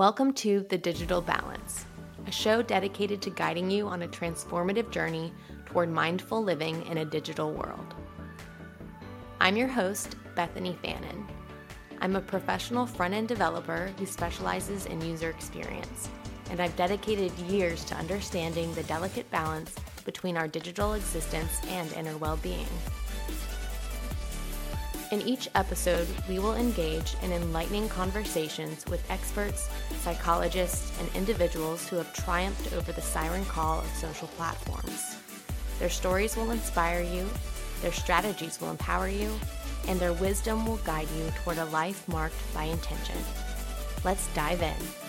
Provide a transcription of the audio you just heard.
Welcome to The Digital Balance, a show dedicated to guiding you on a transformative journey toward mindful living in a digital world. I'm your host, Bethany Fannin. I'm a professional front end developer who specializes in user experience, and I've dedicated years to understanding the delicate balance between our digital existence and inner well being. In each episode, we will engage in enlightening conversations with experts, psychologists, and individuals who have triumphed over the siren call of social platforms. Their stories will inspire you, their strategies will empower you, and their wisdom will guide you toward a life marked by intention. Let's dive in.